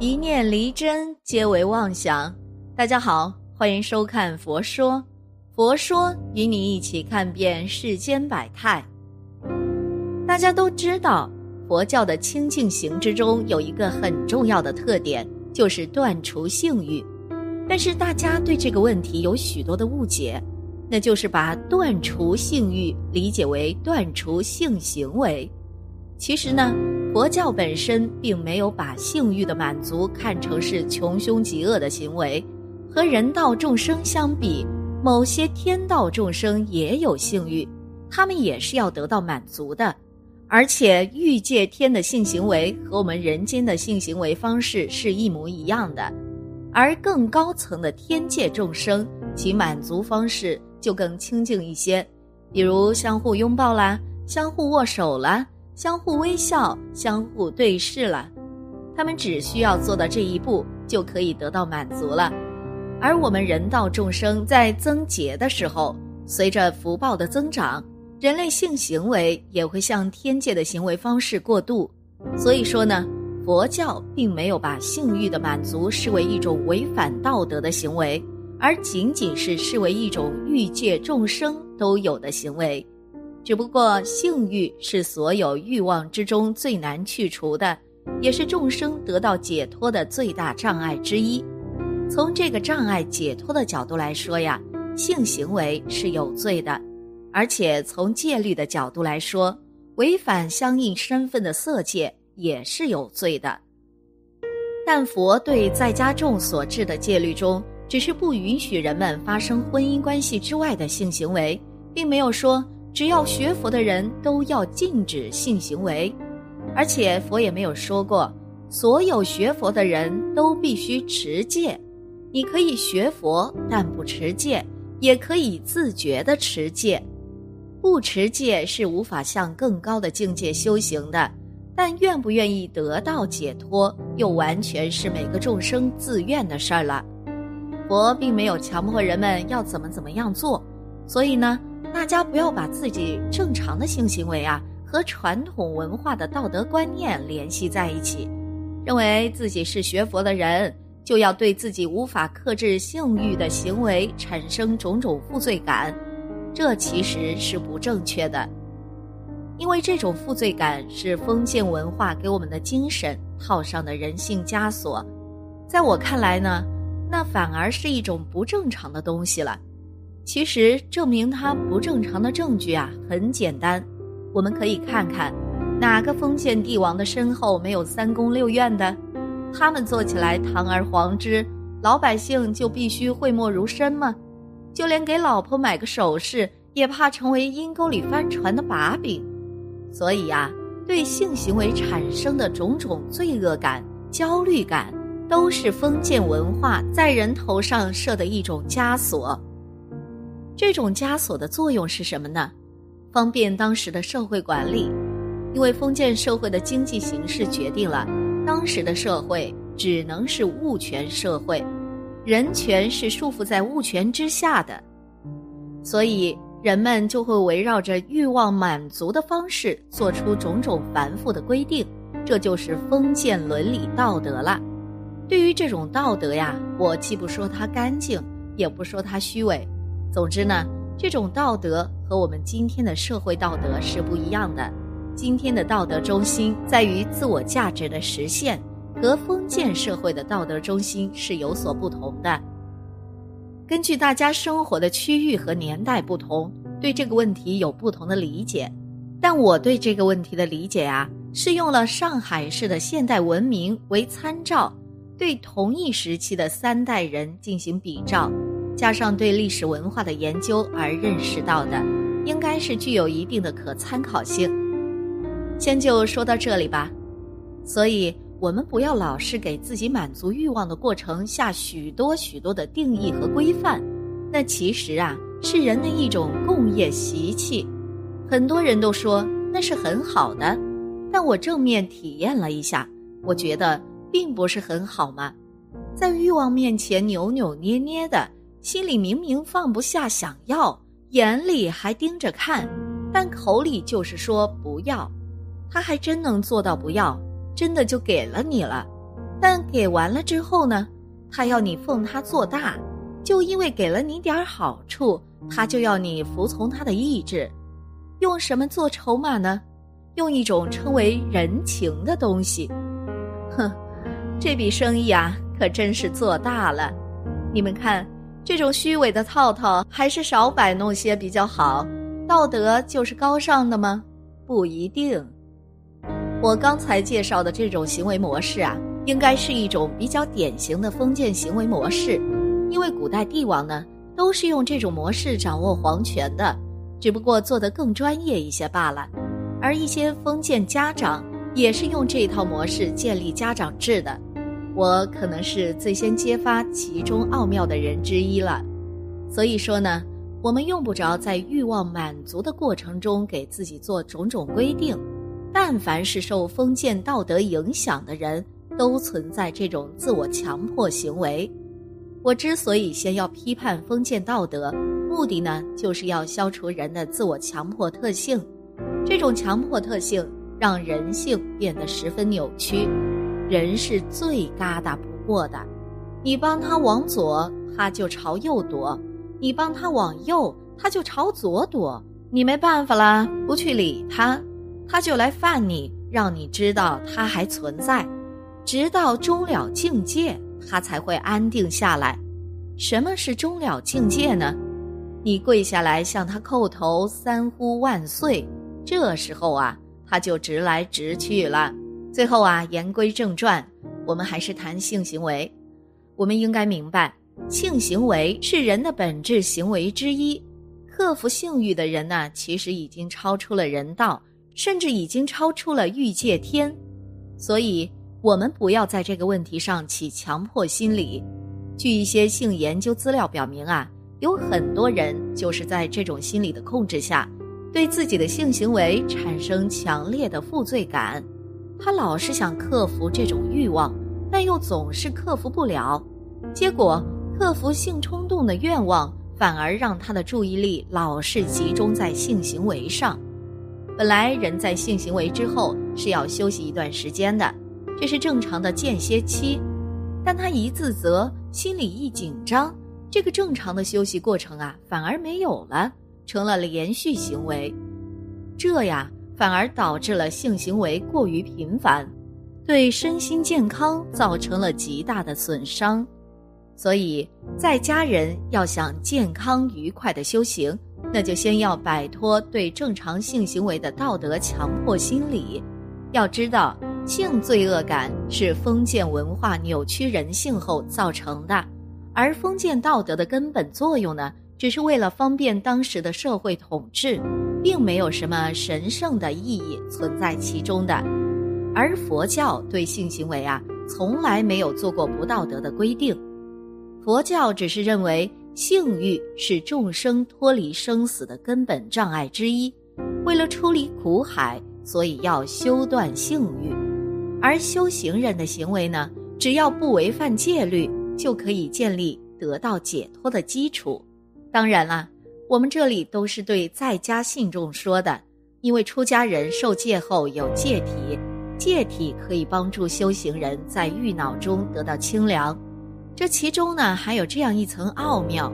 一念离真，皆为妄想。大家好，欢迎收看《佛说》，佛说与你一起看遍世间百态。大家都知道，佛教的清净行之中有一个很重要的特点，就是断除性欲。但是大家对这个问题有许多的误解，那就是把断除性欲理解为断除性行为。其实呢。佛教本身并没有把性欲的满足看成是穷凶极恶的行为，和人道众生相比，某些天道众生也有性欲，他们也是要得到满足的，而且欲界天的性行为和我们人间的性行为方式是一模一样的，而更高层的天界众生，其满足方式就更清净一些，比如相互拥抱啦，相互握手啦。相互微笑，相互对视了，他们只需要做到这一步就可以得到满足了。而我们人道众生在增劫的时候，随着福报的增长，人类性行为也会向天界的行为方式过渡。所以说呢，佛教并没有把性欲的满足视为一种违反道德的行为，而仅仅是视为一种欲界众生都有的行为。只不过性欲是所有欲望之中最难去除的，也是众生得到解脱的最大障碍之一。从这个障碍解脱的角度来说呀，性行为是有罪的；而且从戒律的角度来说，违反相应身份的色戒也是有罪的。但佛对在家众所制的戒律中，只是不允许人们发生婚姻关系之外的性行为，并没有说。只要学佛的人都要禁止性行为，而且佛也没有说过，所有学佛的人都必须持戒。你可以学佛，但不持戒；也可以自觉的持戒。不持戒是无法向更高的境界修行的，但愿不愿意得到解脱，又完全是每个众生自愿的事儿了。佛并没有强迫人们要怎么怎么样做，所以呢。大家不要把自己正常的性行为啊和传统文化的道德观念联系在一起，认为自己是学佛的人就要对自己无法克制性欲的行为产生种种负罪感，这其实是不正确的，因为这种负罪感是封建文化给我们的精神套上的人性枷锁，在我看来呢，那反而是一种不正常的东西了。其实证明他不正常的证据啊很简单，我们可以看看哪个封建帝王的身后没有三宫六院的，他们做起来堂而皇之，老百姓就必须讳莫如深吗？就连给老婆买个首饰也怕成为阴沟里翻船的把柄。所以呀，对性行为产生的种种罪恶感、焦虑感，都是封建文化在人头上设的一种枷锁。这种枷锁的作用是什么呢？方便当时的社会管理，因为封建社会的经济形势决定了当时的社会只能是物权社会，人权是束缚在物权之下的，所以人们就会围绕着欲望满足的方式做出种种繁复的规定，这就是封建伦理道德了。对于这种道德呀，我既不说它干净，也不说它虚伪。总之呢，这种道德和我们今天的社会道德是不一样的。今天的道德中心在于自我价值的实现，和封建社会的道德中心是有所不同的。根据大家生活的区域和年代不同，对这个问题有不同的理解。但我对这个问题的理解啊，是用了上海市的现代文明为参照，对同一时期的三代人进行比照。加上对历史文化的研究而认识到的，应该是具有一定的可参考性。先就说到这里吧。所以，我们不要老是给自己满足欲望的过程下许多许多的定义和规范，那其实啊是人的一种共业习气。很多人都说那是很好的，但我正面体验了一下，我觉得并不是很好嘛。在欲望面前扭扭捏捏的。心里明明放不下，想要，眼里还盯着看，但口里就是说不要。他还真能做到不要，真的就给了你了。但给完了之后呢，他要你奉他做大，就因为给了你点好处，他就要你服从他的意志，用什么做筹码呢？用一种称为人情的东西。哼，这笔生意啊，可真是做大了。你们看，这种虚伪的套套，还是少摆弄些比较好。道德就是高尚的吗？不一定。我刚才介绍的这种行为模式啊。应该是一种比较典型的封建行为模式，因为古代帝王呢都是用这种模式掌握皇权的，只不过做得更专业一些罢了。而一些封建家长也是用这套模式建立家长制的。我可能是最先揭发其中奥妙的人之一了。所以说呢，我们用不着在欲望满足的过程中给自己做种种规定。但凡是受封建道德影响的人。都存在这种自我强迫行为。我之所以先要批判封建道德，目的呢，就是要消除人的自我强迫特性。这种强迫特性让人性变得十分扭曲。人是最疙瘩不过的，你帮他往左，他就朝右躲；你帮他往右，他就朝左躲。你没办法啦，不去理他，他就来犯你，让你知道他还存在。直到终了境界，他才会安定下来。什么是终了境界呢？你跪下来向他叩头，三呼万岁，这时候啊，他就直来直去了。最后啊，言归正传，我们还是谈性行为。我们应该明白，性行为是人的本质行为之一。克服性欲的人呢，其实已经超出了人道，甚至已经超出了欲界天。所以。我们不要在这个问题上起强迫心理。据一些性研究资料表明啊，有很多人就是在这种心理的控制下，对自己的性行为产生强烈的负罪感。他老是想克服这种欲望，但又总是克服不了。结果，克服性冲动的愿望反而让他的注意力老是集中在性行为上。本来人在性行为之后是要休息一段时间的。这是正常的间歇期，但他一自责，心里一紧张，这个正常的休息过程啊，反而没有了，成了连续行为，这呀，反而导致了性行为过于频繁，对身心健康造成了极大的损伤。所以，在家人要想健康愉快的修行，那就先要摆脱对正常性行为的道德强迫心理。要知道。性罪恶感是封建文化扭曲人性后造成的，而封建道德的根本作用呢，只是为了方便当时的社会统治，并没有什么神圣的意义存在其中的。而佛教对性行为啊，从来没有做过不道德的规定，佛教只是认为性欲是众生脱离生死的根本障碍之一，为了出离苦海，所以要修断性欲。而修行人的行为呢，只要不违反戒律，就可以建立得到解脱的基础。当然了，我们这里都是对在家信众说的，因为出家人受戒后有戒体，戒体可以帮助修行人在欲恼中得到清凉。这其中呢，还有这样一层奥妙，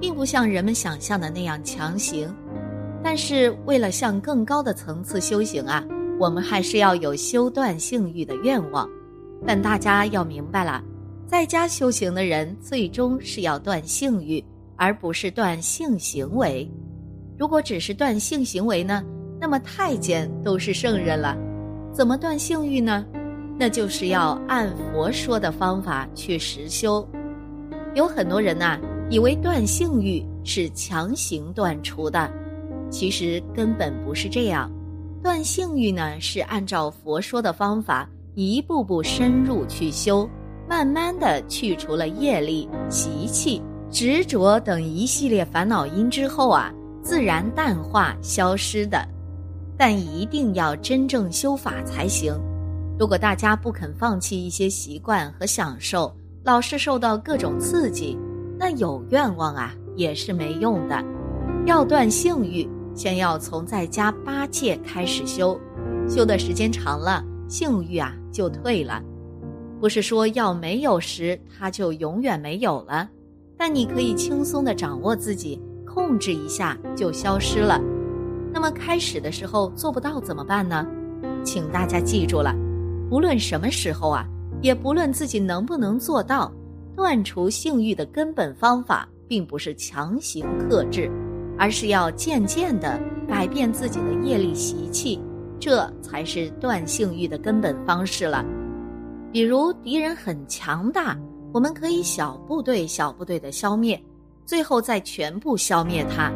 并不像人们想象的那样强行。但是为了向更高的层次修行啊。我们还是要有修断性欲的愿望，但大家要明白了，在家修行的人最终是要断性欲，而不是断性行为。如果只是断性行为呢，那么太监都是圣人了，怎么断性欲呢？那就是要按佛说的方法去实修。有很多人呐，以为断性欲是强行断除的，其实根本不是这样。断性欲呢，是按照佛说的方法，一步步深入去修，慢慢的去除了业力、习气、执着等一系列烦恼因之后啊，自然淡化消失的。但一定要真正修法才行。如果大家不肯放弃一些习惯和享受，老是受到各种刺激，那有愿望啊也是没用的。要断性欲。先要从在家八戒开始修，修的时间长了，性欲啊就退了。不是说要没有时它就永远没有了，但你可以轻松的掌握自己，控制一下就消失了。那么开始的时候做不到怎么办呢？请大家记住了，无论什么时候啊，也不论自己能不能做到，断除性欲的根本方法并不是强行克制，而是要渐渐的改变自己的业力习气，这才是断性欲的根本方式了。比如敌人很强大，我们可以小部队小部队的消灭，最后再全部消灭它。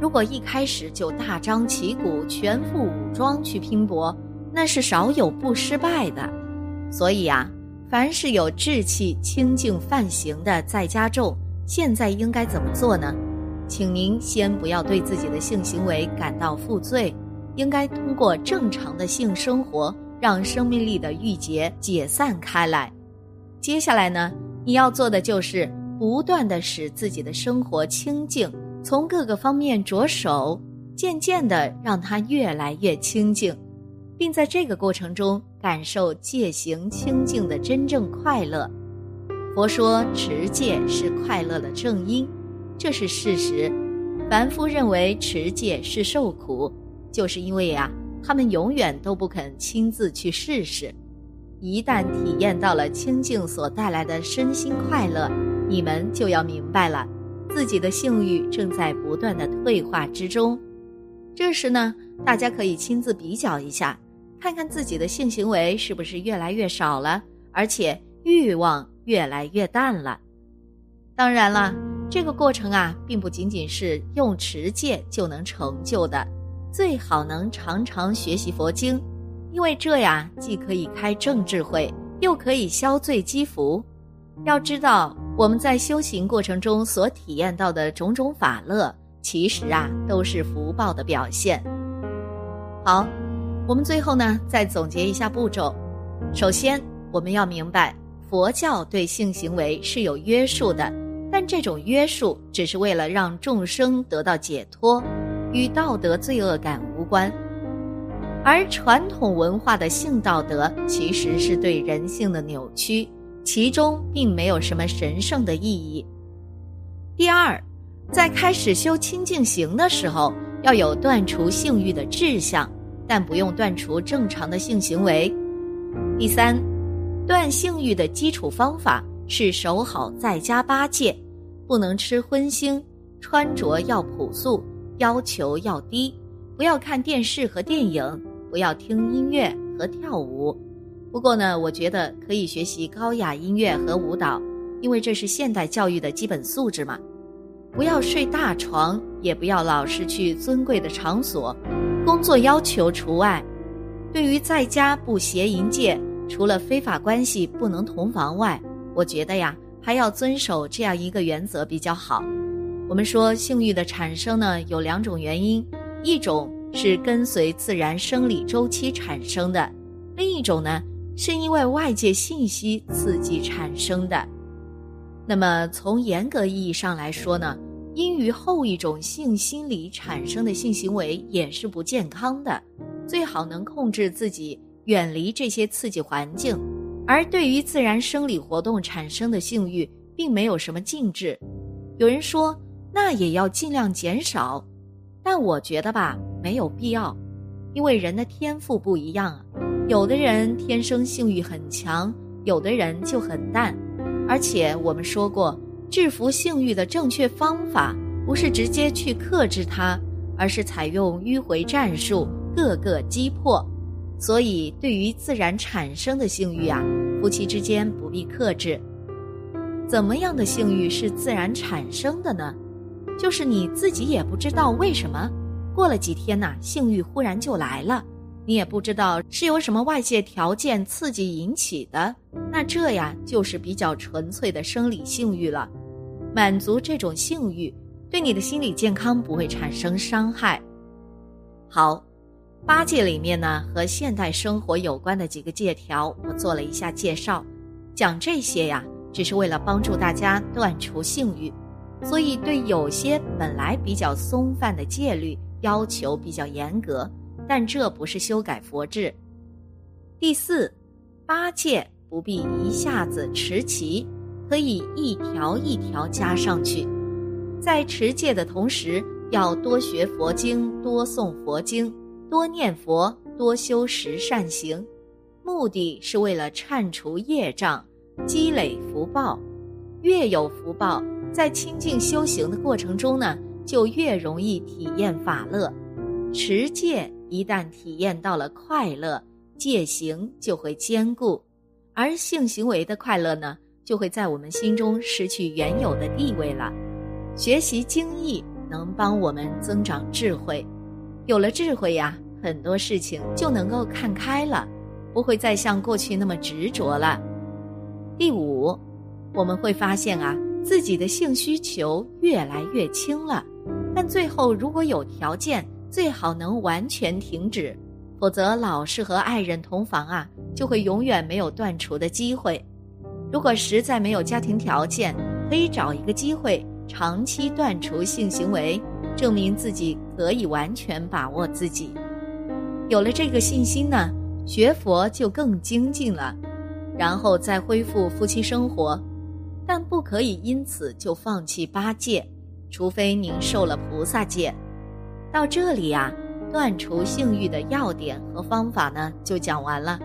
如果一开始就大张旗鼓、全副武装去拼搏，那是少有不失败的。所以啊，凡是有志气、清净犯行的在家众，现在应该怎么做呢？请您先不要对自己的性行为感到负罪，应该通过正常的性生活。让生命力的郁结解散开来。接下来呢，你要做的就是不断的使自己的生活清净，从各个方面着手，渐渐的让它越来越清净，并在这个过程中感受戒行清净的真正快乐。佛说持戒是快乐的正因，这是事实。凡夫认为持戒是受苦，就是因为呀。他们永远都不肯亲自去试试，一旦体验到了清净所带来的身心快乐，你们就要明白了，自己的性欲正在不断的退化之中。这时呢，大家可以亲自比较一下，看看自己的性行为是不是越来越少了，而且欲望越来越淡了。当然了，这个过程啊，并不仅仅是用持戒就能成就的。最好能常常学习佛经，因为这呀既可以开正智慧，又可以消罪积福。要知道，我们在修行过程中所体验到的种种法乐，其实啊都是福报的表现。好，我们最后呢再总结一下步骤。首先，我们要明白佛教对性行为是有约束的，但这种约束只是为了让众生得到解脱。与道德罪恶感无关，而传统文化的性道德其实是对人性的扭曲，其中并没有什么神圣的意义。第二，在开始修清净行的时候，要有断除性欲的志向，但不用断除正常的性行为。第三，断性欲的基础方法是守好在家八戒，不能吃荤腥，穿着要朴素。要求要低，不要看电视和电影，不要听音乐和跳舞。不过呢，我觉得可以学习高雅音乐和舞蹈，因为这是现代教育的基本素质嘛。不要睡大床，也不要老是去尊贵的场所，工作要求除外。对于在家不邪淫戒，除了非法关系不能同房外，我觉得呀，还要遵守这样一个原则比较好。我们说性欲的产生呢，有两种原因，一种是跟随自然生理周期产生的，另一种呢是因为外界信息刺激产生的。那么从严格意义上来说呢，因于后一种性心理产生的性行为也是不健康的，最好能控制自己远离这些刺激环境。而对于自然生理活动产生的性欲，并没有什么禁制。有人说。那也要尽量减少，但我觉得吧，没有必要，因为人的天赋不一样啊。有的人天生性欲很强，有的人就很淡。而且我们说过，制服性欲的正确方法不是直接去克制它，而是采用迂回战术，各个击破。所以，对于自然产生的性欲啊，夫妻之间不必克制。怎么样的性欲是自然产生的呢？就是你自己也不知道为什么，过了几天呐，性欲忽然就来了，你也不知道是由什么外界条件刺激引起的，那这呀就是比较纯粹的生理性欲了。满足这种性欲，对你的心理健康不会产生伤害。好，八戒里面呢和现代生活有关的几个戒条，我做了一下介绍，讲这些呀，只是为了帮助大家断除性欲。所以，对有些本来比较松泛的戒律要求比较严格，但这不是修改佛制。第四，八戒不必一下子持齐，可以一条一条加上去。在持戒的同时，要多学佛经，多诵佛经，多念佛，多修十善行，目的是为了铲除业障，积累福报。越有福报，在清净修行的过程中呢，就越容易体验法乐。持戒一旦体验到了快乐，戒行就会坚固，而性行为的快乐呢，就会在我们心中失去原有的地位了。学习经义能帮我们增长智慧，有了智慧呀，很多事情就能够看开了，不会再像过去那么执着了。第五。我们会发现啊，自己的性需求越来越轻了，但最后如果有条件，最好能完全停止，否则老是和爱人同房啊，就会永远没有断除的机会。如果实在没有家庭条件，可以找一个机会长期断除性行为，证明自己可以完全把握自己。有了这个信心呢，学佛就更精进了，然后再恢复夫妻生活。但不可以因此就放弃八戒，除非您受了菩萨戒。到这里呀，断除性欲的要点和方法呢就讲完了。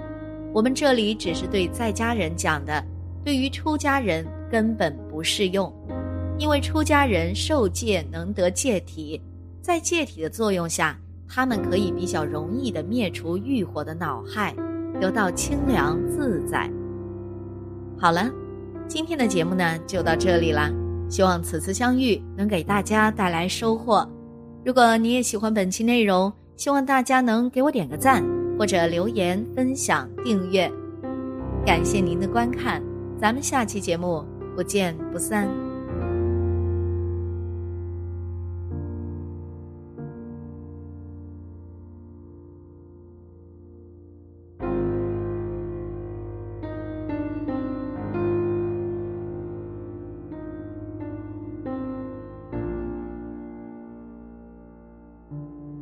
我们这里只是对在家人讲的，对于出家人根本不适用，因为出家人受戒能得戒体，在戒体的作用下，他们可以比较容易的灭除欲火的恼害，得到清凉自在。好了。今天的节目呢就到这里啦，希望此次相遇能给大家带来收获。如果你也喜欢本期内容，希望大家能给我点个赞，或者留言、分享、订阅。感谢您的观看，咱们下期节目不见不散。